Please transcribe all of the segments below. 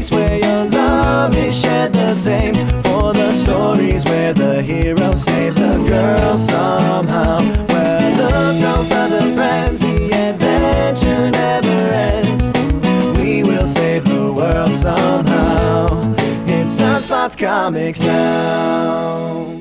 links where your love is shared the same. For the stories where the hero saves the girl somehow. Where look no further, friends, the adventure never ends. We will save the world somehow. It's Sunspots Comics now.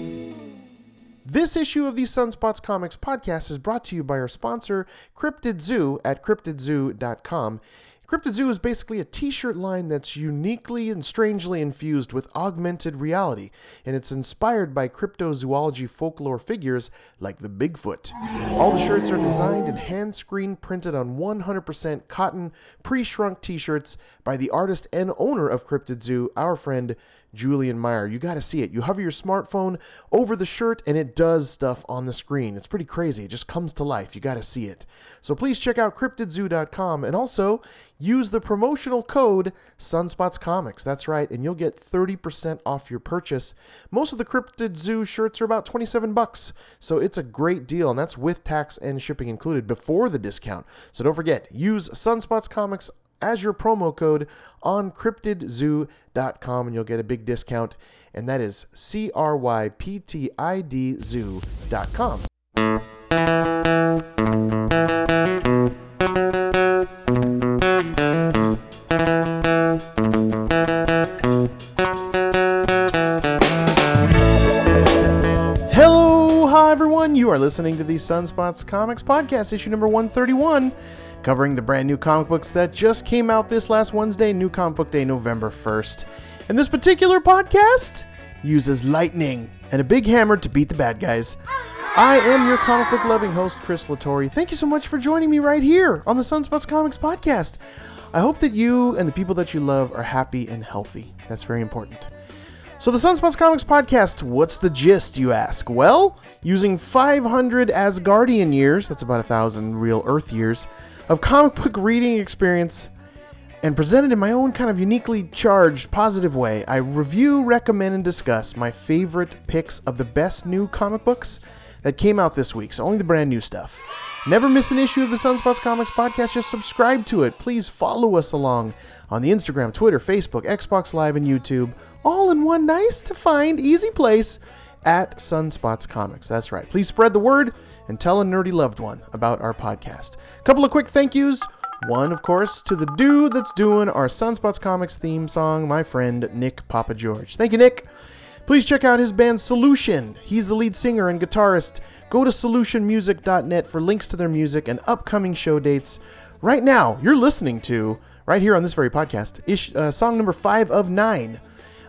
This issue of the Sunspots Comics podcast is brought to you by our sponsor, Cryptid Zoo at cryptidzoo.com. Cryptid Zoo is basically a t shirt line that's uniquely and strangely infused with augmented reality, and it's inspired by cryptozoology folklore figures like the Bigfoot. All the shirts are designed and hand screen printed on 100% cotton, pre shrunk t shirts by the artist and owner of Cryptid Zoo, our friend Julian Meyer. You got to see it. You hover your smartphone over the shirt and it does stuff on the screen. It's pretty crazy. It just comes to life. You got to see it. So please check out cryptidzoo.com and also use the promotional code Sunspots Comics. That's right, and you'll get 30% off your purchase. Most of the Cryptid Zoo shirts are about 27 bucks. So it's a great deal and that's with tax and shipping included before the discount. So don't forget, use Sunspots Comics as your promo code on cryptidzoo.com and you'll get a big discount. And that is C R Y P T I D zoo.com. Hello, hi everyone. You are listening to the Sunspots Comics Podcast, issue number 131 covering the brand new comic books that just came out this last Wednesday, New Comic Book Day, November 1st. And this particular podcast uses lightning and a big hammer to beat the bad guys. I am your comic book loving host, Chris Latore. Thank you so much for joining me right here on the Sunspots Comics Podcast. I hope that you and the people that you love are happy and healthy. That's very important. So, the Sunspots Comics Podcast, what's the gist, you ask? Well, using 500 Asgardian years, that's about a thousand real Earth years, of comic book reading experience and presented in my own kind of uniquely charged, positive way, I review, recommend, and discuss my favorite picks of the best new comic books that came out this week. So, only the brand new stuff. Never miss an issue of the Sunspots Comics podcast. Just subscribe to it. Please follow us along on the Instagram, Twitter, Facebook, Xbox Live, and YouTube, all in one nice to find, easy place at Sunspots Comics. That's right. Please spread the word and tell a nerdy loved one about our podcast. A couple of quick thank yous. One, of course, to the dude that's doing our Sunspots Comics theme song, my friend Nick Papa George. Thank you, Nick. Please check out his band Solution. He's the lead singer and guitarist. Go to solutionmusic.net for links to their music and upcoming show dates. Right now, you're listening to, right here on this very podcast, ish, uh, song number five of nine.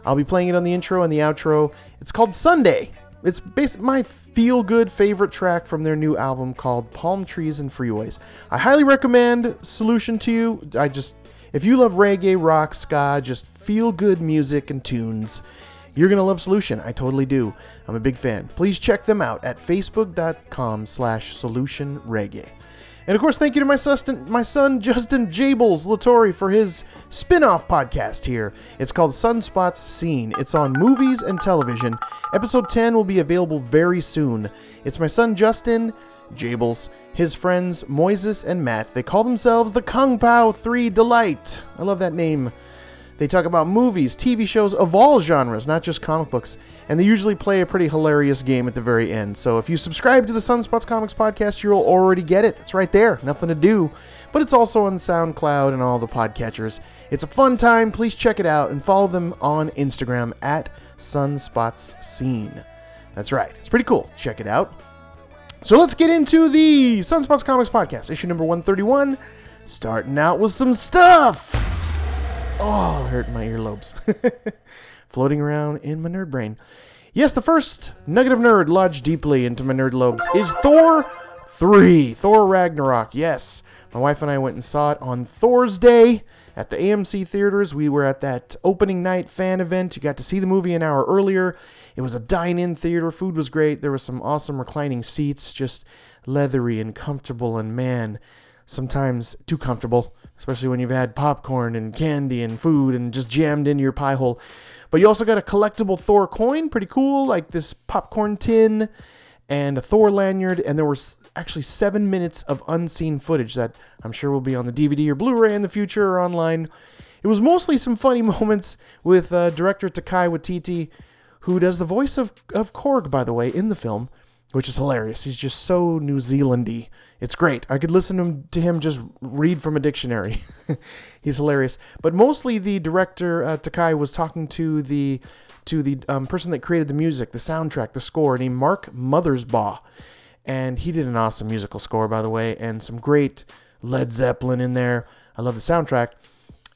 I'll be playing it on the intro and the outro. It's called Sunday. It's basically my feel good favorite track from their new album called Palm Trees and Freeways. I highly recommend Solution to you. I just, if you love reggae, rock, ska, just feel good music and tunes, you're to love Solution. I totally do. I'm a big fan. Please check them out at facebook.com slash solution reggae. And of course, thank you to my son, my son Justin Jables Latore for his spin-off podcast here. It's called Sunspots Scene. It's on movies and television. Episode 10 will be available very soon. It's my son Justin Jables, his friends Moises and Matt. They call themselves the Kung Pao 3 Delight. I love that name. They talk about movies, TV shows of all genres, not just comic books, and they usually play a pretty hilarious game at the very end. So if you subscribe to the Sunspots Comics podcast, you'll already get it. It's right there, nothing to do. But it's also on SoundCloud and all the podcatchers. It's a fun time. Please check it out and follow them on Instagram at Sunspots Scene. That's right. It's pretty cool. Check it out. So let's get into the Sunspots Comics podcast, issue number 131. Starting out with some stuff. Oh, hurting my earlobes. Floating around in my nerd brain. Yes, the first nugget of nerd lodged deeply into my nerd lobes is Thor 3. Thor Ragnarok. Yes. My wife and I went and saw it on Thor's Day at the AMC theaters. We were at that opening night fan event. You got to see the movie an hour earlier. It was a dine-in theater. Food was great. There was some awesome reclining seats, just leathery and comfortable and man, sometimes too comfortable especially when you've had popcorn and candy and food and just jammed into your pie hole. But you also got a collectible Thor coin, pretty cool, like this popcorn tin and a Thor lanyard. And there were actually seven minutes of unseen footage that I'm sure will be on the DVD or Blu ray in the future or online. It was mostly some funny moments with uh, director Taika Waititi, who does the voice of, of Korg, by the way, in the film, which is hilarious. He's just so New Zealandy. It's great. I could listen to him, just read from a dictionary. He's hilarious. But mostly the director uh, Taika was talking to the to the um, person that created the music, the soundtrack, the score, named Mark Mothersbaugh. And he did an awesome musical score, by the way, and some great Led Zeppelin in there. I love the soundtrack.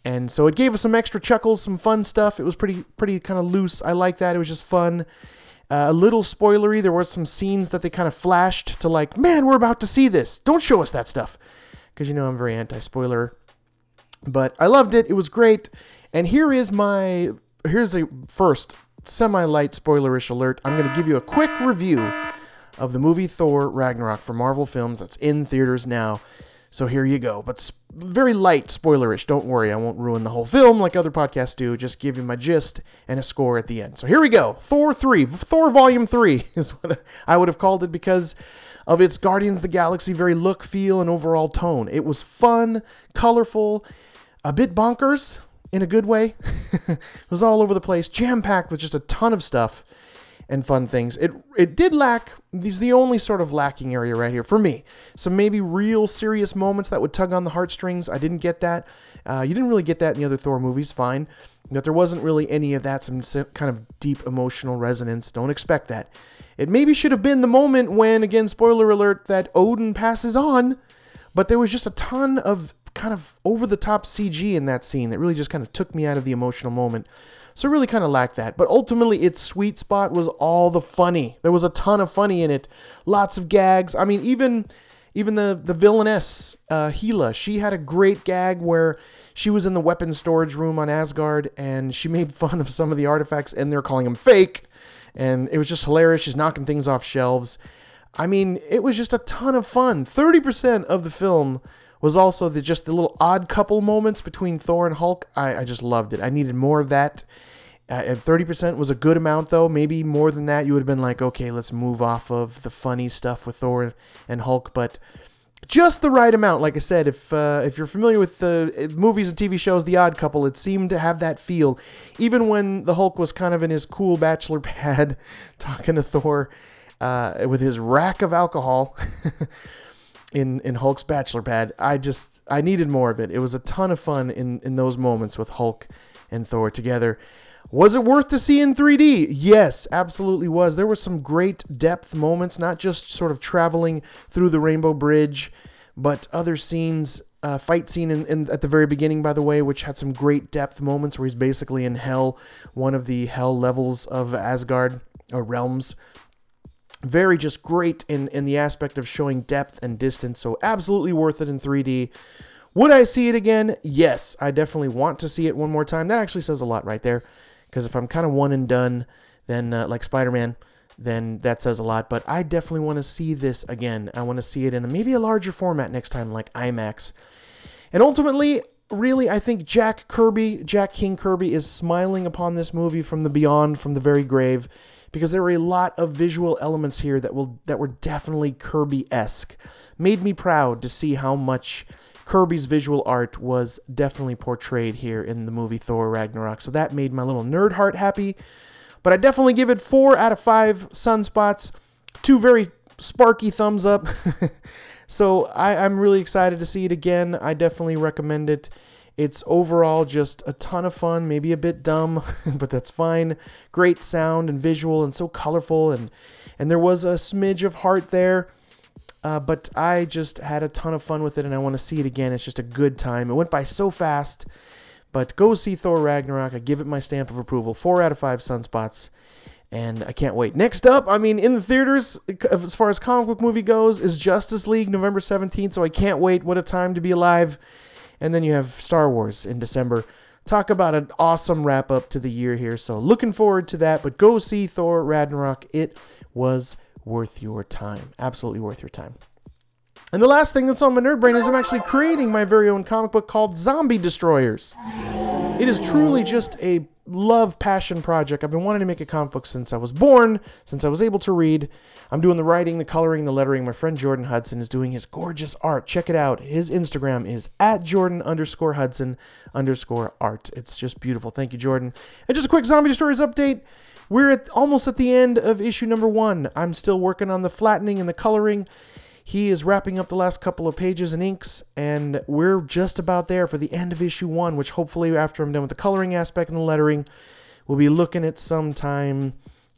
And so it gave us some extra chuckles, some fun stuff. It was pretty, pretty kind of loose. I like that. It was just fun. Uh, a little spoilery. There were some scenes that they kind of flashed to like, man, we're about to see this. Don't show us that stuff, because you know I'm very anti-spoiler. But I loved it. It was great. And here is my here's a first semi-light spoilerish alert. I'm going to give you a quick review of the movie Thor Ragnarok for Marvel Films that's in theaters now. So here you go. But sp- very light spoilerish. Don't worry, I won't ruin the whole film like other podcasts do. Just give you my gist and a score at the end. So here we go. Thor 3, Thor Volume 3 is what I would have called it because of its Guardians of the Galaxy very look, feel, and overall tone. It was fun, colorful, a bit bonkers in a good way. it was all over the place, jam packed with just a ton of stuff and fun things. It it did lack. These the only sort of lacking area right here for me. Some maybe real serious moments that would tug on the heartstrings. I didn't get that. Uh, you didn't really get that in the other Thor movies. Fine, but there wasn't really any of that. Some kind of deep emotional resonance. Don't expect that. It maybe should have been the moment when, again, spoiler alert, that Odin passes on, but there was just a ton of kind of over the top CG in that scene that really just kind of took me out of the emotional moment. So really kind of lacked that. But ultimately, its sweet spot was all the funny. There was a ton of funny in it, lots of gags. I mean, even even the the villainess uh, Hela, she had a great gag where she was in the weapon storage room on Asgard and she made fun of some of the artifacts and they're calling them fake, and it was just hilarious. She's knocking things off shelves. I mean, it was just a ton of fun. Thirty percent of the film was also the just the little odd couple moments between Thor and Hulk. I, I just loved it. I needed more of that. Uh, 30% was a good amount, though. Maybe more than that, you would have been like, okay, let's move off of the funny stuff with Thor and Hulk. But just the right amount. Like I said, if uh, if you're familiar with the movies and TV shows, The Odd Couple, it seemed to have that feel. Even when the Hulk was kind of in his cool bachelor pad, talking to Thor uh, with his rack of alcohol. in in Hulk's bachelor pad. I just I needed more of it. It was a ton of fun in in those moments with Hulk and Thor together. Was it worth to see in 3D? Yes, absolutely was. There were some great depth moments, not just sort of traveling through the Rainbow Bridge, but other scenes. Uh, fight scene in, in, at the very beginning, by the way, which had some great depth moments where he's basically in hell, one of the hell levels of Asgard or realms very just great in in the aspect of showing depth and distance so absolutely worth it in 3d would i see it again? Yes i definitely want to see it one more time. That actually says a lot right there because if i'm kind of one and done then uh, like spider-man then that says a lot but i definitely want to see this again. I want to see it in a, maybe a larger format next time like imax. And ultimately really i think jack kirby jack king kirby is smiling upon this movie from the beyond from the very grave because there were a lot of visual elements here that will that were definitely Kirby-esque. Made me proud to see how much Kirby's visual art was definitely portrayed here in the movie Thor Ragnarok. So that made my little nerd heart happy. But I definitely give it four out of five sunspots. Two very sparky thumbs up. so I, I'm really excited to see it again. I definitely recommend it. It's overall just a ton of fun, maybe a bit dumb, but that's fine. Great sound and visual and so colorful and and there was a smidge of heart there. Uh, but I just had a ton of fun with it and I want to see it again. It's just a good time. It went by so fast. But go see Thor Ragnarok. I give it my stamp of approval. Four out of five sunspots. And I can't wait. Next up, I mean, in the theaters, as far as comic book movie goes, is Justice League November 17th. So I can't wait. What a time to be alive. And then you have Star Wars in December. Talk about an awesome wrap up to the year here. So looking forward to that. But go see Thor Ragnarok. It was worth your time. Absolutely worth your time. And the last thing that's on my nerd brain is I'm actually creating my very own comic book called Zombie Destroyers. It is truly just a love passion project. I've been wanting to make a comic book since I was born, since I was able to read. I'm doing the writing, the coloring, the lettering. My friend Jordan Hudson is doing his gorgeous art. Check it out. His Instagram is at Jordan underscore Hudson underscore art. It's just beautiful. Thank you, Jordan. And just a quick Zombie Stories update. We're at almost at the end of issue number one. I'm still working on the flattening and the coloring. He is wrapping up the last couple of pages and inks, and we're just about there for the end of issue one, which hopefully, after I'm done with the coloring aspect and the lettering, we'll be looking at sometime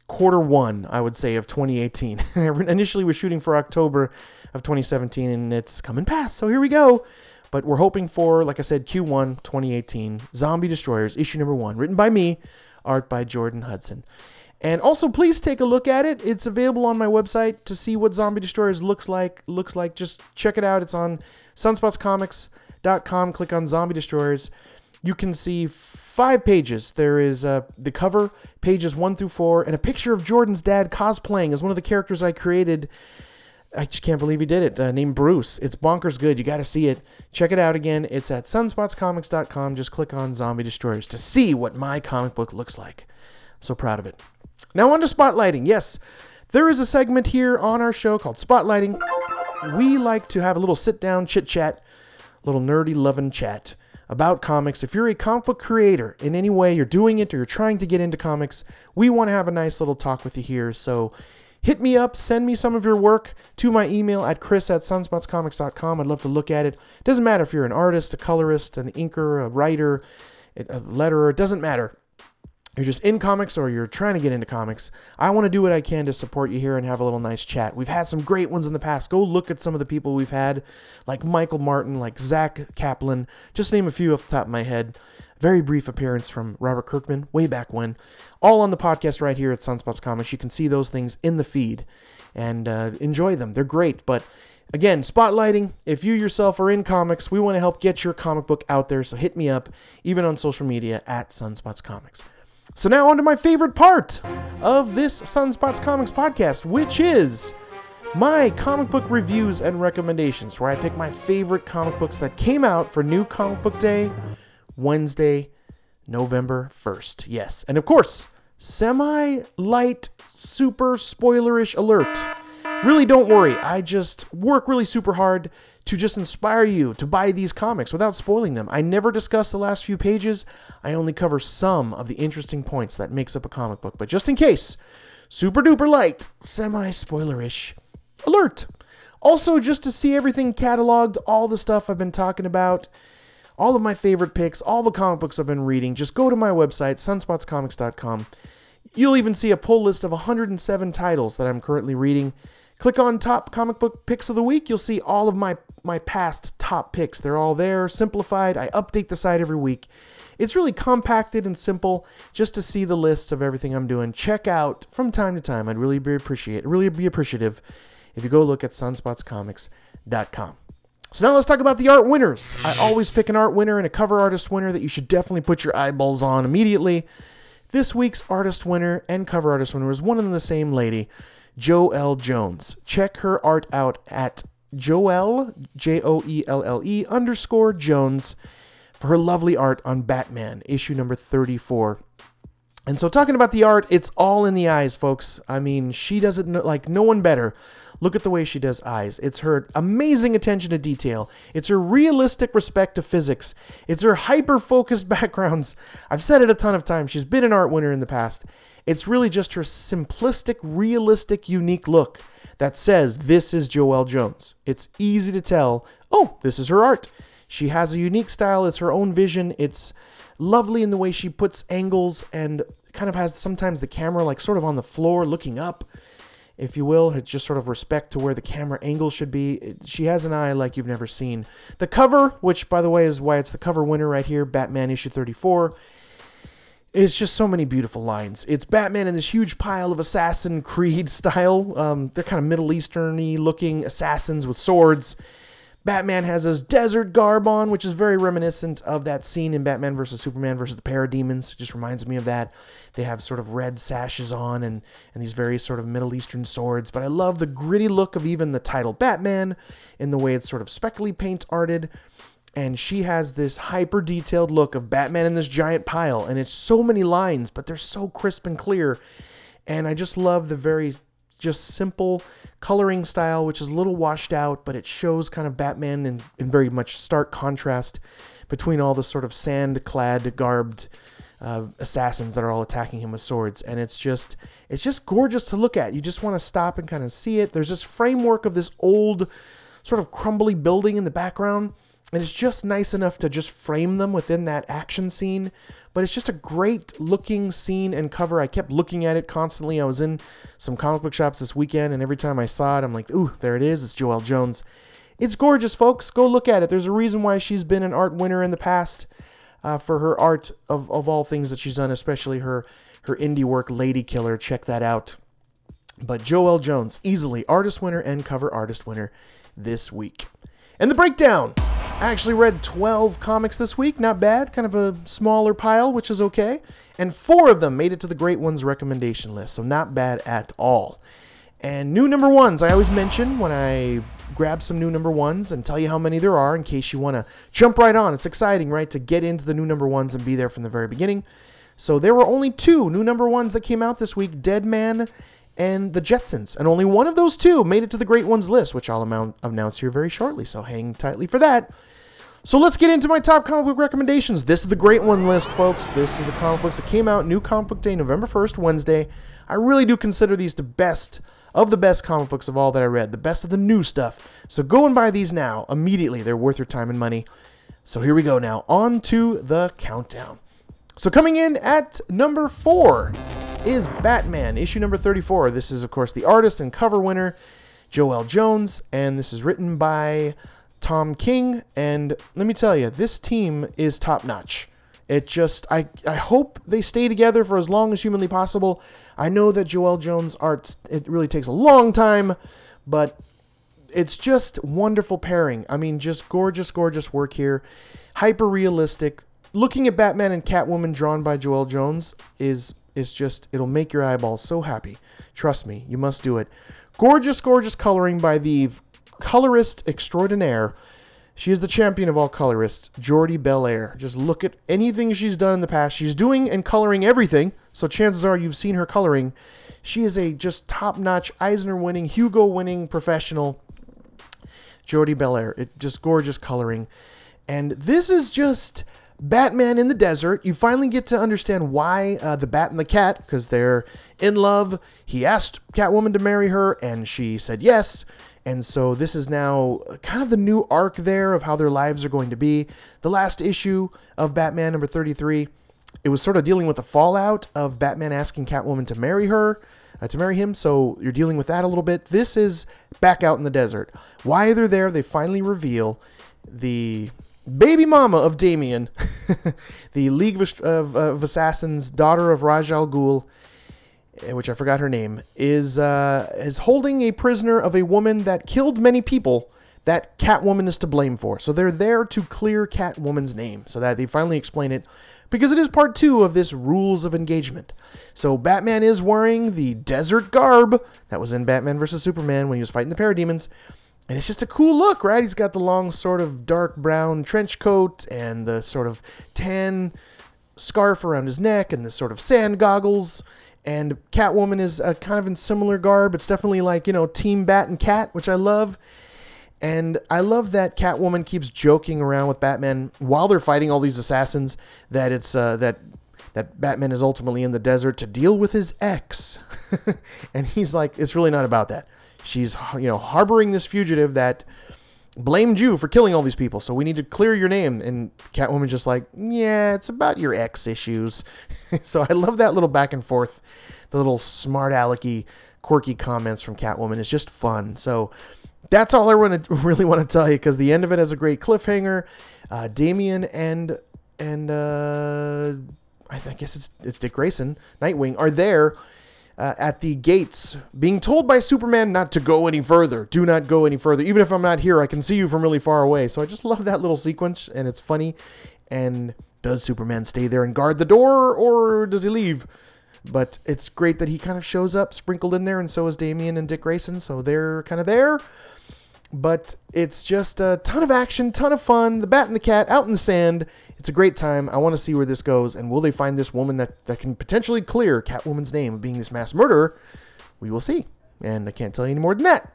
quarter one, I would say, of 2018. Initially, we're shooting for October of 2017, and it's coming past, so here we go. But we're hoping for, like I said, Q1 2018, Zombie Destroyers, issue number one, written by me, art by Jordan Hudson. And also, please take a look at it. It's available on my website to see what Zombie Destroyers looks like. Looks like just check it out. It's on sunspotscomics.com. Click on Zombie Destroyers. You can see five pages. There is uh, the cover, pages one through four, and a picture of Jordan's dad cosplaying as one of the characters I created. I just can't believe he did it. Uh, named Bruce. It's bonkers good. You got to see it. Check it out again. It's at sunspotscomics.com. Just click on Zombie Destroyers to see what my comic book looks like. So proud of it. Now, on to spotlighting. Yes, there is a segment here on our show called Spotlighting. We like to have a little sit down chit chat, a little nerdy loving chat about comics. If you're a comic book creator in any way, you're doing it or you're trying to get into comics, we want to have a nice little talk with you here. So hit me up, send me some of your work to my email at chris at sunspotscomics.com. I'd love to look at it. Doesn't matter if you're an artist, a colorist, an inker, a writer, a letterer, it doesn't matter you're just in comics or you're trying to get into comics, I want to do what I can to support you here and have a little nice chat. We've had some great ones in the past. Go look at some of the people we've had, like Michael Martin, like Zach Kaplan, just name a few off the top of my head. Very brief appearance from Robert Kirkman way back when. All on the podcast right here at Sunspots Comics. You can see those things in the feed and uh, enjoy them. They're great. But again, spotlighting. If you yourself are in comics, we want to help get your comic book out there. So hit me up, even on social media at Sunspots Comics. So now on to my favorite part of this Sunspots Comics podcast, which is my comic book reviews and recommendations, where I pick my favorite comic books that came out for New Comic Book Day, Wednesday, November 1st. Yes, and of course, semi light, super spoilerish alert. Really don't worry, I just work really super hard to just inspire you to buy these comics without spoiling them. I never discuss the last few pages. I only cover some of the interesting points that makes up a comic book. But just in case, super duper light, semi spoilerish alert. Also, just to see everything cataloged, all the stuff I've been talking about, all of my favorite picks, all the comic books I've been reading, just go to my website, sunspotscomics.com. You'll even see a pull list of 107 titles that I'm currently reading. Click on top comic book picks of the week. You'll see all of my my past top picks. They're all there, simplified. I update the site every week. It's really compacted and simple just to see the lists of everything I'm doing. Check out from time to time. I'd really be appreciate really be appreciative if you go look at sunspotscomics.com. So now let's talk about the art winners. I always pick an art winner and a cover artist winner that you should definitely put your eyeballs on immediately. This week's artist winner and cover artist winner is one and the same lady. Joelle Jones. Check her art out at Joelle, J O E L L E underscore Jones for her lovely art on Batman, issue number 34. And so, talking about the art, it's all in the eyes, folks. I mean, she does it like no one better. Look at the way she does eyes. It's her amazing attention to detail. It's her realistic respect to physics. It's her hyper focused backgrounds. I've said it a ton of times. She's been an art winner in the past. It's really just her simplistic, realistic, unique look that says this is Joelle Jones. It's easy to tell, oh, this is her art. She has a unique style, it's her own vision. It's lovely in the way she puts angles and kind of has sometimes the camera like sort of on the floor looking up, if you will. It's just sort of respect to where the camera angle should be. She has an eye like you've never seen. The cover, which by the way is why it's the cover winner right here, Batman issue 34 it's just so many beautiful lines. It's Batman in this huge pile of Assassin Creed style. Um, they're kind of Middle Easterny looking assassins with swords. Batman has his desert garb on, which is very reminiscent of that scene in Batman vs. Superman versus the Parademons. It just reminds me of that. They have sort of red sashes on and, and these very sort of Middle Eastern swords. But I love the gritty look of even the title Batman in the way it's sort of speckly paint arted and she has this hyper detailed look of Batman in this giant pile, and it's so many lines, but they're so crisp and clear. And I just love the very just simple coloring style, which is a little washed out, but it shows kind of Batman in, in very much stark contrast between all the sort of sand clad, garbed uh, assassins that are all attacking him with swords. And it's just it's just gorgeous to look at. You just want to stop and kind of see it. There's this framework of this old, sort of crumbly building in the background. And it's just nice enough to just frame them within that action scene. But it's just a great looking scene and cover. I kept looking at it constantly. I was in some comic book shops this weekend, and every time I saw it, I'm like, ooh, there it is. It's Joelle Jones. It's gorgeous, folks. Go look at it. There's a reason why she's been an art winner in the past uh, for her art of, of all things that she's done, especially her her indie work, Lady Killer. Check that out. But Joelle Jones, easily artist winner and cover artist winner this week. And the breakdown. I actually read 12 comics this week, not bad, kind of a smaller pile, which is okay. And four of them made it to the Great Ones recommendation list, so not bad at all. And new number ones, I always mention when I grab some new number ones and tell you how many there are in case you want to jump right on. It's exciting, right, to get into the new number ones and be there from the very beginning. So there were only two new number ones that came out this week Deadman and The Jetsons. And only one of those two made it to the Great Ones list, which I'll announce here very shortly. So hang tightly for that. So let's get into my top comic book recommendations. This is the Great One list, folks. This is the comic books that came out new comic book day, November 1st, Wednesday. I really do consider these the best of the best comic books of all that I read, the best of the new stuff. So go and buy these now. Immediately, they're worth your time and money. So here we go now. On to the countdown. So coming in at number four is Batman, issue number 34. This is, of course, the artist and cover winner, Joelle Jones, and this is written by Tom King. And let me tell you, this team is top notch. It just, I, I hope they stay together for as long as humanly possible. I know that Joelle Jones' art, it really takes a long time, but it's just wonderful pairing. I mean, just gorgeous, gorgeous work here. Hyper realistic looking at Batman and Catwoman drawn by Joelle Jones is is just it'll make your eyeballs so happy. Trust me, you must do it. Gorgeous, gorgeous coloring by the colorist extraordinaire. She is the champion of all colorists, Jordie Bellaire. Just look at anything she's done in the past. She's doing and coloring everything, so chances are you've seen her coloring. She is a just top-notch Eisner winning, Hugo winning professional. Jordie Bellaire. It just gorgeous coloring. And this is just Batman in the desert. You finally get to understand why uh, the bat and the cat, because they're in love. He asked Catwoman to marry her, and she said yes. And so this is now kind of the new arc there of how their lives are going to be. The last issue of Batman number 33, it was sort of dealing with the fallout of Batman asking Catwoman to marry her, uh, to marry him. So you're dealing with that a little bit. This is back out in the desert. Why they're there, they finally reveal the baby mama of Damian, the League of, of, of, Assassins, daughter of Ra's al Ghul, eh, which I forgot her name, is uh, is holding a prisoner of a woman that killed many people that Catwoman is to blame for. So they're there to clear Catwoman's name, so that they finally explain it. Because it is part two of this rules of engagement. So Batman is wearing the desert garb that was in Batman vs. Superman when he was fighting the parademons. And it's just a cool look, right? He's got the long, sort of dark brown trench coat and the sort of tan scarf around his neck and the sort of sand goggles. And Catwoman is uh, kind of in similar garb. It's definitely like, you know, Team Bat and Cat, which I love. And I love that Catwoman keeps joking around with Batman while they're fighting all these assassins that it's uh, that that Batman is ultimately in the desert to deal with his ex. and he's like, it's really not about that she's you know harboring this fugitive that blamed you for killing all these people, so we need to clear your name. And Catwoman's just like, yeah, it's about your ex issues. so I love that little back and forth, the little smart alecky, quirky comments from Catwoman. It's just fun. So that's all I want really want to tell you because the end of it has a great cliffhanger. Uh, Damian and and uh, I guess it's it's Dick Grayson, Nightwing, are there uh, at the gates, being told by Superman not to go any further. Do not go any further. Even if I'm not here, I can see you from really far away. So I just love that little sequence, and it's funny. And does Superman stay there and guard the door, or does he leave? But it's great that he kind of shows up sprinkled in there, and so is Damian and Dick Grayson. So they're kind of there. but it's just a ton of action, ton of fun. The bat and the cat out in the sand. It's a great time. I want to see where this goes, and will they find this woman that, that can potentially clear Catwoman's name of being this mass murderer? We will see. And I can't tell you any more than that.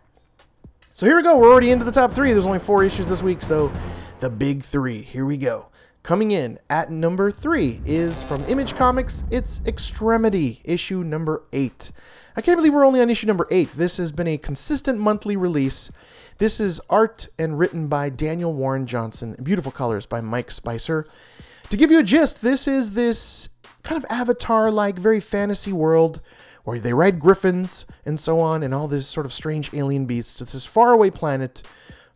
So here we go. We're already into the top three. There's only four issues this week, so the big three. Here we go. Coming in at number three is from Image Comics. It's Extremity, issue number eight. I can't believe we're only on issue number eight. This has been a consistent monthly release. This is art and written by Daniel Warren Johnson, beautiful colors by Mike Spicer. To give you a gist, this is this kind of avatar like, very fantasy world where they ride griffins and so on, and all this sort of strange alien beasts. It's this faraway planet,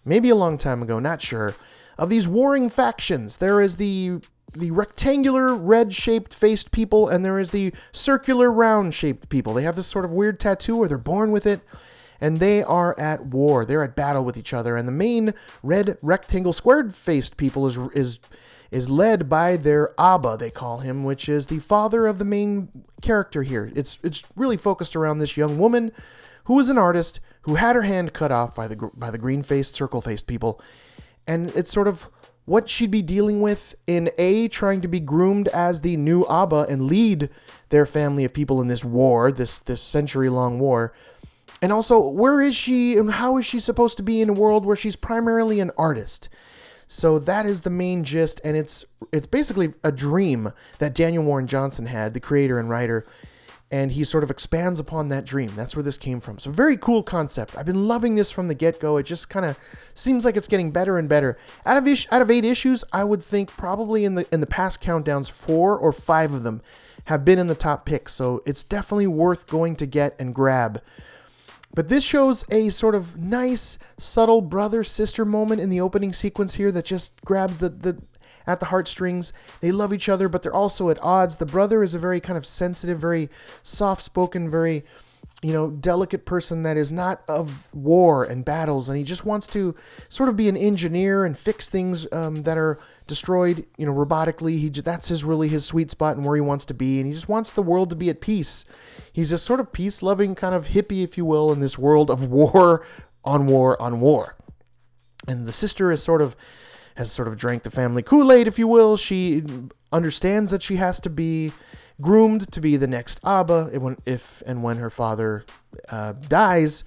maybe a long time ago, not sure, of these warring factions. There is the the rectangular red shaped faced people and there is the circular round shaped people. They have this sort of weird tattoo or they're born with it and they are at war. They're at battle with each other and the main red rectangle squared faced people is is is led by their Abba, they call him, which is the father of the main character here. It's it's really focused around this young woman who is an artist who had her hand cut off by the by the green-faced circle-faced people. And it's sort of what she'd be dealing with in A, trying to be groomed as the new Abba and lead their family of people in this war, this this century long war. And also, where is she and how is she supposed to be in a world where she's primarily an artist? So that is the main gist, and it's it's basically a dream that Daniel Warren Johnson had, the creator and writer, and he sort of expands upon that dream. That's where this came from. So very cool concept. I've been loving this from the get-go. It just kind of seems like it's getting better and better. Out of ish, out of eight issues, I would think probably in the in the past countdowns, four or five of them have been in the top picks. So it's definitely worth going to get and grab. But this shows a sort of nice, subtle brother sister moment in the opening sequence here that just grabs the, the at the heartstrings. They love each other, but they're also at odds. The brother is a very kind of sensitive, very soft spoken, very you know, delicate person that is not of war and battles, and he just wants to sort of be an engineer and fix things um, that are destroyed, you know, robotically. He that's his really his sweet spot and where he wants to be, and he just wants the world to be at peace. He's a sort of peace-loving kind of hippie, if you will, in this world of war on war on war. And the sister is sort of has sort of drank the family Kool-Aid, if you will. She understands that she has to be groomed to be the next Abba if and when her father uh, dies.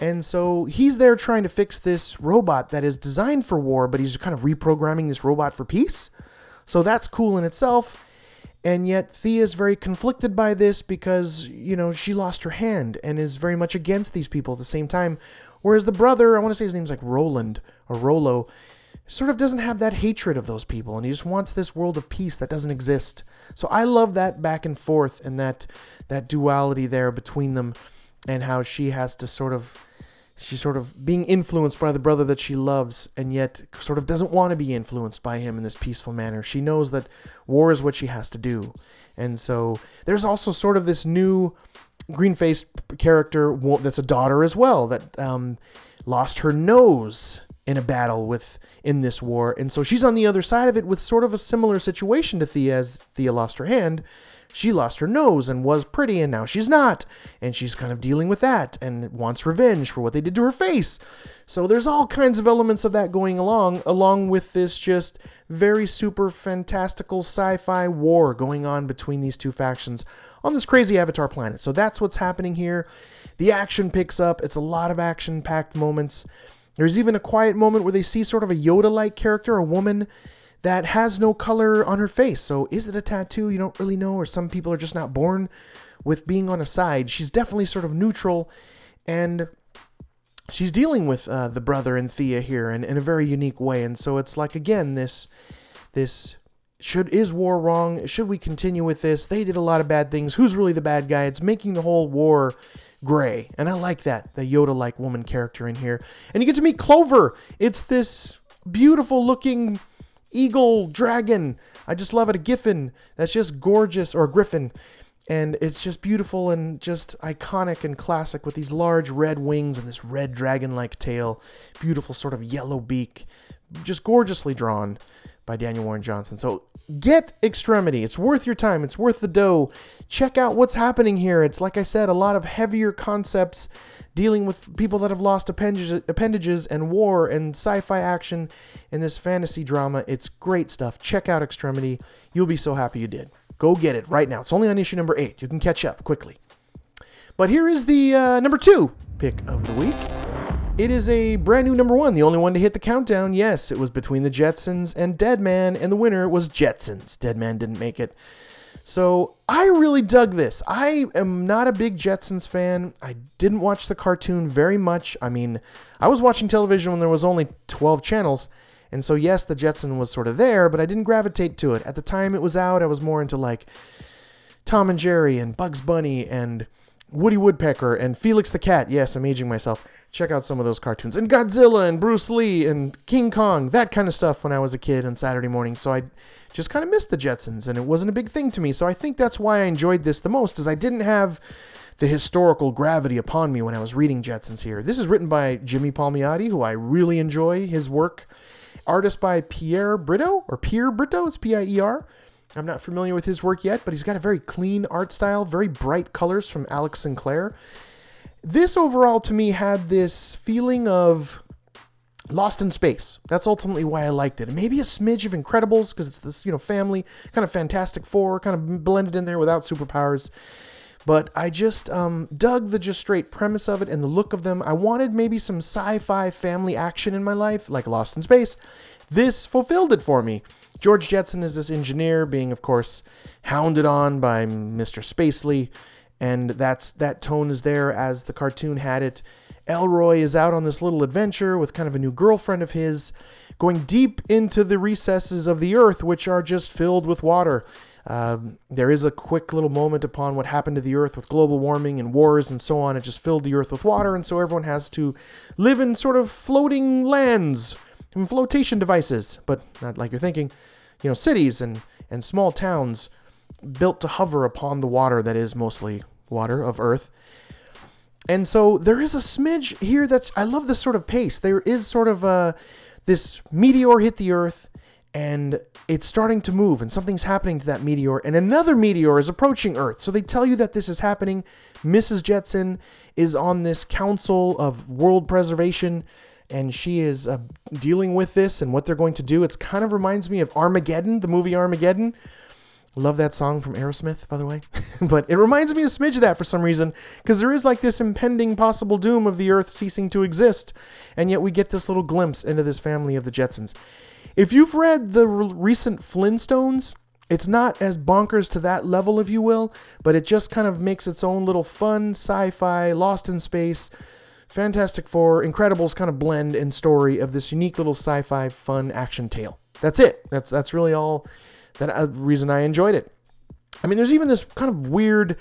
And so he's there trying to fix this robot that is designed for war, but he's kind of reprogramming this robot for peace. So that's cool in itself. And yet Thea is very conflicted by this because, you know, she lost her hand and is very much against these people at the same time. Whereas the brother, I want to say his name's like Roland or Rolo, sort of doesn't have that hatred of those people and he just wants this world of peace that doesn't exist. So I love that back and forth and that that duality there between them and how she has to sort of she's sort of being influenced by the brother that she loves and yet sort of doesn't want to be influenced by him in this peaceful manner. She knows that war is what she has to do. And so there's also sort of this new green faced character that's a daughter as well that um, lost her nose in a battle with in this war. And so she's on the other side of it with sort of a similar situation to Thea as Thea lost her hand. She lost her nose and was pretty, and now she's not. And she's kind of dealing with that and wants revenge for what they did to her face. So there's all kinds of elements of that going along, along with this just very super fantastical sci fi war going on between these two factions on this crazy Avatar planet. So that's what's happening here. The action picks up, it's a lot of action packed moments. There's even a quiet moment where they see sort of a Yoda like character, a woman that has no color on her face. So is it a tattoo? You don't really know, or some people are just not born with being on a side. She's definitely sort of neutral, and she's dealing with uh, the brother and Thea here in, in a very unique way. And so it's like again this this should is war wrong? Should we continue with this? They did a lot of bad things. Who's really the bad guy? It's making the whole war gray. And I like that, the Yoda like woman character in here. And you get to meet Clover. It's this beautiful looking eagle dragon. I just love it. A Giffen that's just gorgeous, or a Griffin. And it's just beautiful and just iconic and classic with these large red wings and this red dragon like tail. Beautiful sort of yellow beak. Just gorgeously drawn. By Daniel Warren Johnson. So get Extremity. It's worth your time. It's worth the dough. Check out what's happening here. It's like I said, a lot of heavier concepts dealing with people that have lost appendages, appendages and war and sci-fi action in this fantasy drama. It's great stuff. Check out Extremity. You'll be so happy you did. Go get it right now. It's only on issue number eight. You can catch up quickly. But here is the uh, number two pick of the week. It is a brand new number one, the only one to hit the countdown. Yes, it was between the Jetsons and Deadman, and the winner was Jetsons. Deadman didn't make it. So I really dug this. I am not a big Jetsons fan. I didn't watch the cartoon very much. I mean, I was watching television when there was only 12 channels. And so, yes, the Jetson was sort of there, but I didn't gravitate to it. At the time it was out, I was more into like Tom and Jerry and Bugs Bunny and Woody Woodpecker and Felix the Cat. Yes, I'm aging myself. Check out some of those cartoons. And Godzilla and Bruce Lee and King Kong, that kind of stuff when I was a kid on Saturday morning. So I just kind of missed the Jetsons and it wasn't a big thing to me. So I think that's why I enjoyed this the most is I didn't have the historical gravity upon me when I was reading Jetsons here. This is written by Jimmy Palmiotti, who I really enjoy his work. Artist by Pierre Brito or Pierre Brito, it's P I E R. I'm not familiar with his work yet, but he's got a very clean art style, very bright colors from Alex Sinclair. This overall to me had this feeling of Lost in Space. That's ultimately why I liked it. And maybe a smidge of Incredibles because it's this, you know, family kind of Fantastic Four, kind of blended in there without superpowers. But I just um, dug the just straight premise of it and the look of them. I wanted maybe some sci-fi family action in my life, like Lost in Space. This fulfilled it for me. George Jetson is this engineer, being of course hounded on by Mr. Spacely, and that's that tone is there as the cartoon had it. Elroy is out on this little adventure with kind of a new girlfriend of his, going deep into the recesses of the earth, which are just filled with water. Um, there is a quick little moment upon what happened to the earth with global warming and wars and so on. It just filled the earth with water, and so everyone has to live in sort of floating lands and flotation devices, but not like you're thinking, you know, cities and, and small towns built to hover upon the water that is mostly water of earth. And so there is a smidge here that's I love this sort of pace. There is sort of a this meteor hit the earth and it's starting to move and something's happening to that meteor and another meteor is approaching earth. So they tell you that this is happening. Mrs. Jetson is on this council of world preservation and she is uh, dealing with this and what they're going to do. It's kind of reminds me of Armageddon, the movie Armageddon, Love that song from Aerosmith, by the way. but it reminds me a smidge of that for some reason, because there is like this impending possible doom of the Earth ceasing to exist, and yet we get this little glimpse into this family of the Jetsons. If you've read the re- recent Flintstones, it's not as bonkers to that level, if you will, but it just kind of makes its own little fun sci fi, lost in space, Fantastic Four, Incredibles kind of blend and story of this unique little sci fi fun action tale. That's it. That's, that's really all that uh, reason I enjoyed it. I mean, there's even this kind of weird.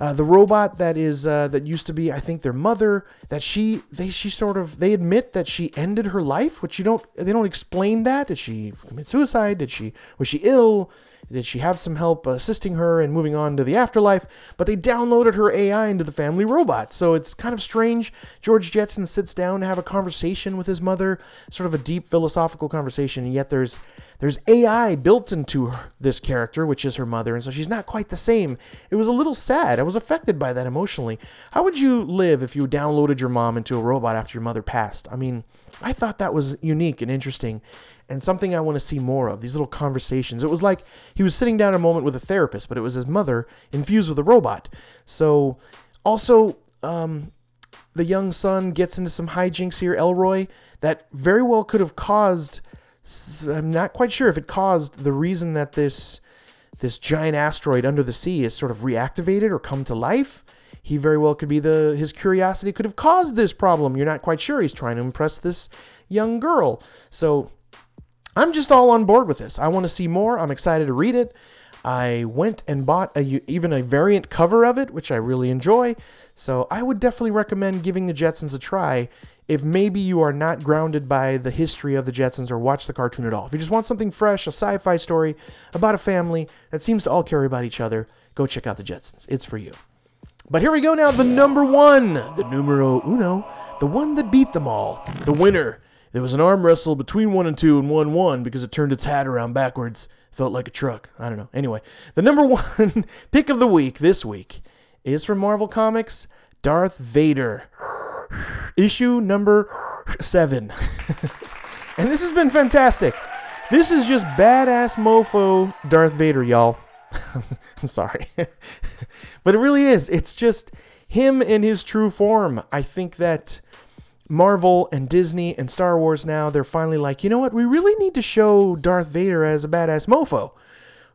Uh, the robot that is uh, that used to be, I think, their mother. That she they she sort of they admit that she ended her life, which you don't they don't explain that. Did she commit suicide? Did she was she ill? Did she have some help assisting her and moving on to the afterlife? But they downloaded her AI into the family robot. So it's kind of strange. George Jetson sits down to have a conversation with his mother, sort of a deep philosophical conversation, and yet there's there's AI built into her, this character, which is her mother, and so she's not quite the same. It was a little sad. I was affected by that emotionally. How would you live if you downloaded your mom into a robot after your mother passed? I mean, I thought that was unique and interesting and something I want to see more of. These little conversations. It was like he was sitting down a moment with a therapist, but it was his mother infused with a robot. So, also, um, the young son gets into some hijinks here, Elroy, that very well could have caused I'm not quite sure if it caused the reason that this this giant asteroid under the sea is sort of reactivated or come to life. He very well could be the his curiosity could have caused this problem. You're not quite sure. He's trying to impress this young girl. So I'm just all on board with this. I want to see more. I'm excited to read it. I went and bought a, even a variant cover of it, which I really enjoy. So I would definitely recommend giving the Jetsons a try if maybe you are not grounded by the history of the Jetsons or watch the cartoon at all. If you just want something fresh, a sci fi story about a family that seems to all care about each other, go check out the Jetsons. It's for you. But here we go now, the number one, the numero uno, the one that beat them all, the winner. There was an arm wrestle between one and two and one one because it turned its hat around backwards. Felt like a truck. I don't know. Anyway, the number one pick of the week this week is from Marvel Comics Darth Vader. Issue number seven. and this has been fantastic. This is just badass mofo Darth Vader, y'all. I'm sorry. but it really is. It's just him in his true form. I think that Marvel and Disney and Star Wars now, they're finally like, you know what? We really need to show Darth Vader as a badass mofo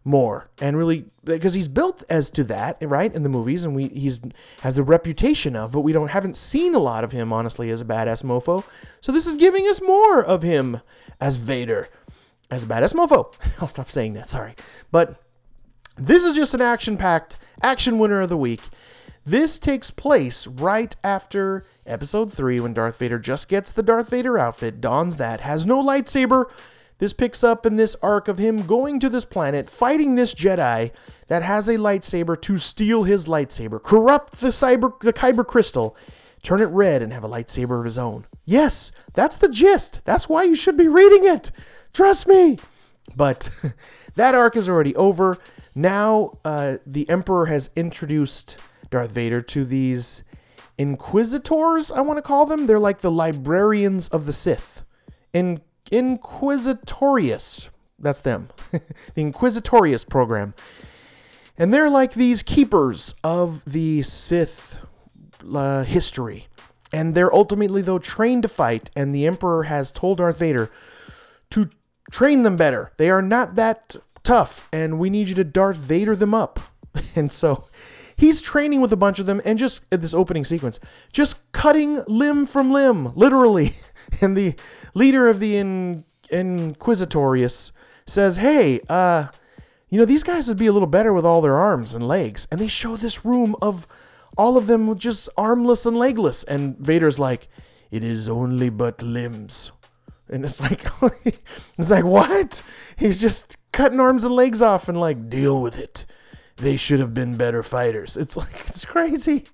more. And really because he's built as to that right in the movies and we he's has the reputation of but we don't haven't seen a lot of him honestly as a badass mofo. So this is giving us more of him as vader as a badass mofo. I'll stop saying that sorry. But this is just an action packed action winner of the week this takes place right after episode 3 when darth vader just gets the darth vader outfit dons that has no lightsaber this picks up in this arc of him going to this planet, fighting this Jedi that has a lightsaber to steal his lightsaber, corrupt the cyber the kyber crystal, turn it red, and have a lightsaber of his own. Yes, that's the gist. That's why you should be reading it. Trust me. But that arc is already over. Now uh, the Emperor has introduced Darth Vader to these Inquisitors, I want to call them. They're like the librarians of the Sith. In Inquisitorius. That's them. the Inquisitorius program. And they're like these keepers of the Sith uh, history. And they're ultimately, though, trained to fight. And the Emperor has told Darth Vader to train them better. They are not that tough. And we need you to Darth Vader them up. and so he's training with a bunch of them. And just at this opening sequence, just cutting limb from limb, literally. and the leader of the in, Inquisitorius says, "Hey, uh, you know these guys would be a little better with all their arms and legs." And they show this room of all of them just armless and legless, and Vader's like, "It is only but limbs." And it's like, it's like what? He's just cutting arms and legs off and like deal with it. They should have been better fighters. It's like it's crazy,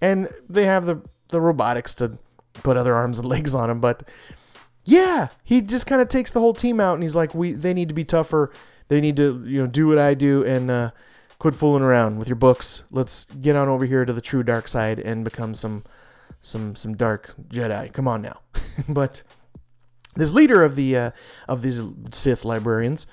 and they have the the robotics to put other arms and legs on him. But yeah, he just kind of takes the whole team out, and he's like, "We they need to be tougher. They need to you know do what I do and uh, quit fooling around with your books. Let's get on over here to the true dark side and become some some some dark Jedi. Come on now." but this leader of the uh, of these Sith librarians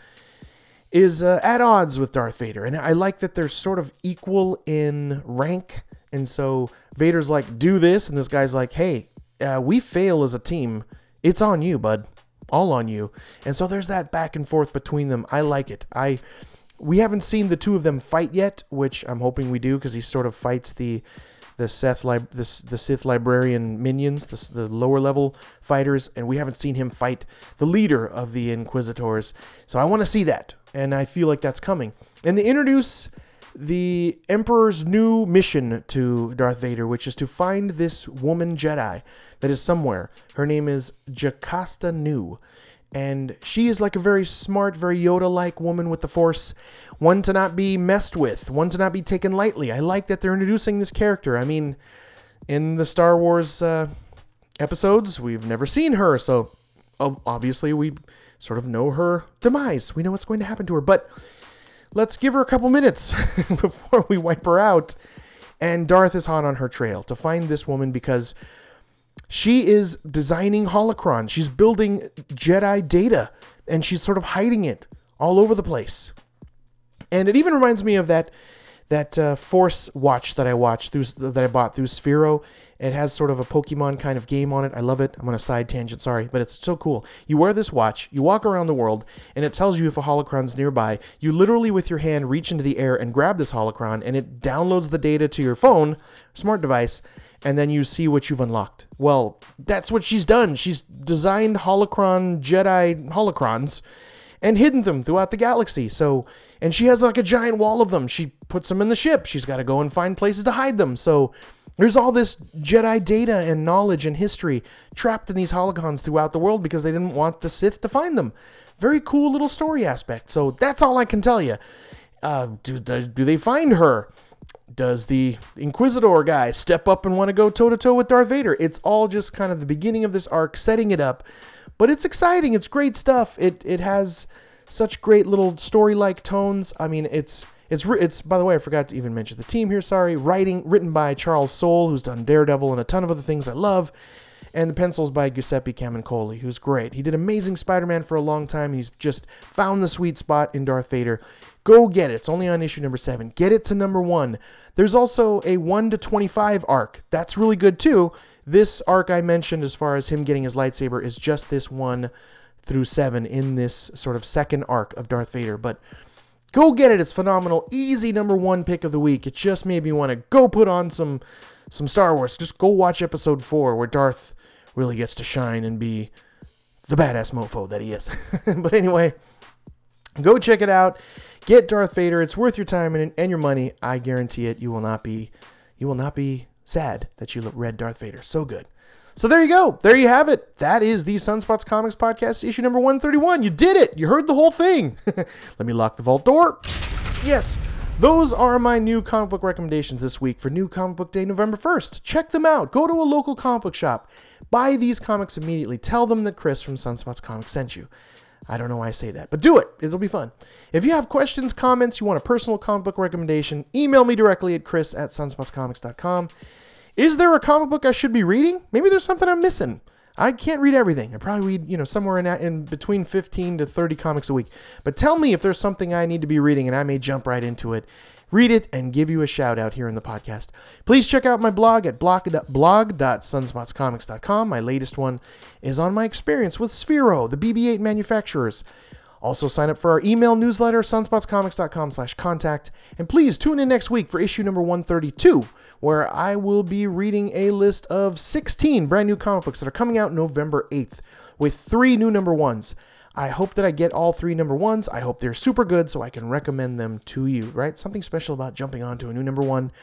is uh, at odds with Darth Vader, and I like that they're sort of equal in rank. And so Vader's like, "Do this," and this guy's like, "Hey, uh, we fail as a team, it's on you, bud. All on you. And so there's that back and forth between them. I like it. I we haven't seen the two of them fight yet, which I'm hoping we do because he sort of fights the the Sith li- the, the Sith librarian minions, the, the lower level fighters, and we haven't seen him fight the leader of the Inquisitors. So I want to see that, and I feel like that's coming. And they introduce the Emperor's new mission to Darth Vader, which is to find this woman Jedi that is somewhere. Her name is Jocasta Nu. And she is like a very smart, very Yoda like woman with the Force. One to not be messed with, one to not be taken lightly. I like that they're introducing this character. I mean, in the Star Wars uh, episodes, we've never seen her, so obviously we sort of know her demise. We know what's going to happen to her. But let's give her a couple minutes before we wipe her out. And Darth is hot on her trail to find this woman because she is designing holocron. She's building Jedi data and she's sort of hiding it all over the place. And it even reminds me of that that uh, Force watch that I watched through that I bought through Sphero. It has sort of a Pokemon kind of game on it. I love it. I'm on a side tangent, sorry, but it's so cool. You wear this watch, you walk around the world, and it tells you if a holocron's nearby. You literally, with your hand, reach into the air and grab this holocron, and it downloads the data to your phone, smart device, and then you see what you've unlocked. Well, that's what she's done. She's designed holocron Jedi holocrons and hidden them throughout the galaxy. So, and she has like a giant wall of them. She puts them in the ship. She's got to go and find places to hide them. So, there's all this Jedi data and knowledge and history trapped in these holocrons throughout the world because they didn't want the Sith to find them. Very cool little story aspect. So, that's all I can tell you. Uh, do, do they find her? does the Inquisitor guy step up and want to go toe to toe with Darth Vader? It's all just kind of the beginning of this arc, setting it up. But it's exciting. It's great stuff. It it has such great little story-like tones. I mean, it's it's it's by the way, I forgot to even mention the team here. Sorry, writing written by Charles Soule, who's done Daredevil and a ton of other things I love, and the pencils by Giuseppe Camuncoli, who's great. He did Amazing Spider-Man for a long time. He's just found the sweet spot in Darth Vader. Go get it. It's only on issue number seven. Get it to number one. There's also a one to twenty-five arc. That's really good too. This arc I mentioned, as far as him getting his lightsaber, is just this one through seven in this sort of second arc of Darth Vader, but Go get it. It's phenomenal. Easy number one pick of the week. It just made me want to go put on some some Star Wars. Just go watch episode four where Darth really gets to shine and be the badass mofo that he is. but anyway, go check it out. Get Darth Vader. It's worth your time and, and your money. I guarantee it. You will not be you will not be sad that you read Darth Vader. So good. So there you go. There you have it. That is the Sunspots Comics Podcast, issue number 131. You did it. You heard the whole thing. Let me lock the vault door. Yes. Those are my new comic book recommendations this week for New Comic Book Day, November 1st. Check them out. Go to a local comic book shop. Buy these comics immediately. Tell them that Chris from Sunspots Comics sent you. I don't know why I say that, but do it. It'll be fun. If you have questions, comments, you want a personal comic book recommendation, email me directly at chris at sunspotscomics.com. Is there a comic book I should be reading? Maybe there's something I'm missing. I can't read everything. I probably read, you know, somewhere in, in between 15 to 30 comics a week. But tell me if there's something I need to be reading and I may jump right into it, read it, and give you a shout out here in the podcast. Please check out my blog at blog.sunspotscomics.com. My latest one is on my experience with Sphero, the BB 8 manufacturers. Also, sign up for our email newsletter, sunspotscomics.com slash contact. And please tune in next week for issue number 132 where I will be reading a list of 16 brand new comic books that are coming out November 8th with three new number ones. I hope that I get all three number ones. I hope they're super good so I can recommend them to you, right? Something special about jumping onto a new number one.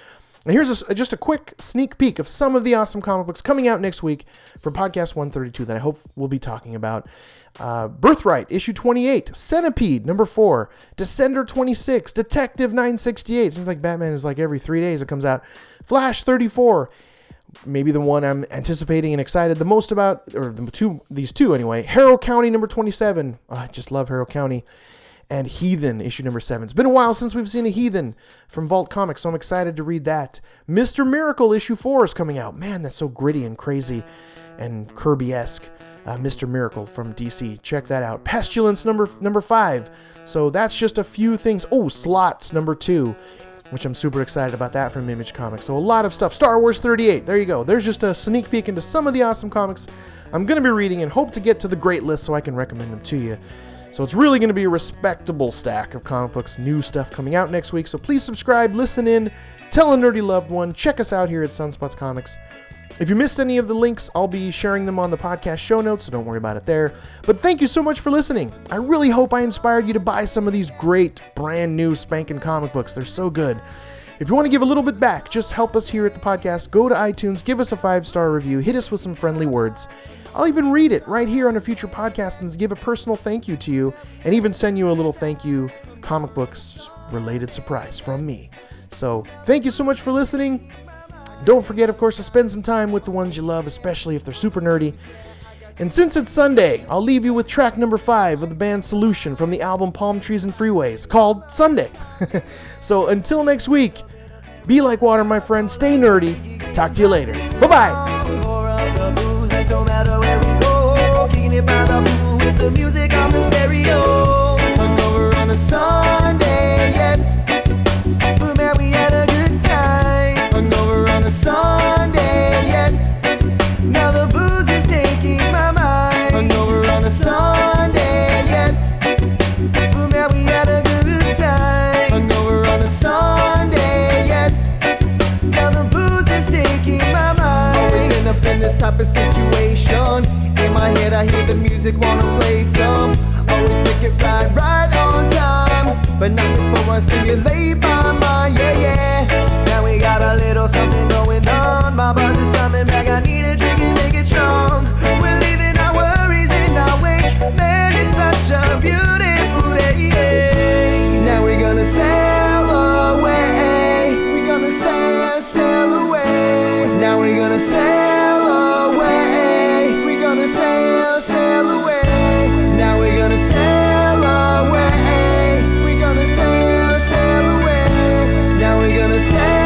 And here's a, just a quick sneak peek of some of the awesome comic books coming out next week from Podcast 132 that I hope we'll be talking about. Uh, Birthright, issue 28. Centipede, number 4. Descender 26. Detective 968. Seems like Batman is like every three days it comes out. Flash 34. Maybe the one I'm anticipating and excited the most about, or the two, these two anyway. Harrow County, number 27. Oh, I just love Harrow County. And Heathen, issue number 7. It's been a while since we've seen a Heathen from Vault Comics, so I'm excited to read that. Mr. Miracle, issue 4 is coming out. Man, that's so gritty and crazy and Kirby esque uh, Mr. Miracle from DC. Check that out. Pestilence number number five. So that's just a few things. Oh, Slots number two, which I'm super excited about that from Image Comics. So a lot of stuff. Star Wars 38. There you go. There's just a sneak peek into some of the awesome comics I'm going to be reading and hope to get to the great list so I can recommend them to you. So it's really going to be a respectable stack of comic books, new stuff coming out next week. So please subscribe, listen in, tell a nerdy loved one, check us out here at Sunspots Comics. If you missed any of the links, I'll be sharing them on the podcast show notes, so don't worry about it there. But thank you so much for listening. I really hope I inspired you to buy some of these great, brand new spanking comic books. They're so good. If you want to give a little bit back, just help us here at the podcast, go to iTunes, give us a five star review, hit us with some friendly words. I'll even read it right here on a future podcast and give a personal thank you to you, and even send you a little thank you comic books related surprise from me. So, thank you so much for listening. Don't forget, of course, to spend some time with the ones you love, especially if they're super nerdy. And since it's Sunday, I'll leave you with track number five of the band Solution from the album Palm Trees and Freeways called Sunday. so until next week, be like water, my friend. Stay nerdy. Talk to you later. Bye bye. Type of situation. In my head, I hear the music, wanna play some. Always make it right, right on time. But not before I stimulate my mind, yeah, yeah. Now we got a little something going on. My buzz is coming back, I need a drink and make it strong. We're leaving our worries in our wake. Man, it's such a beautiful day. Now we're gonna sail away. We're gonna sail, sail away. Now we're gonna sail say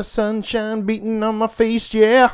the sunshine beating on my face, yeah.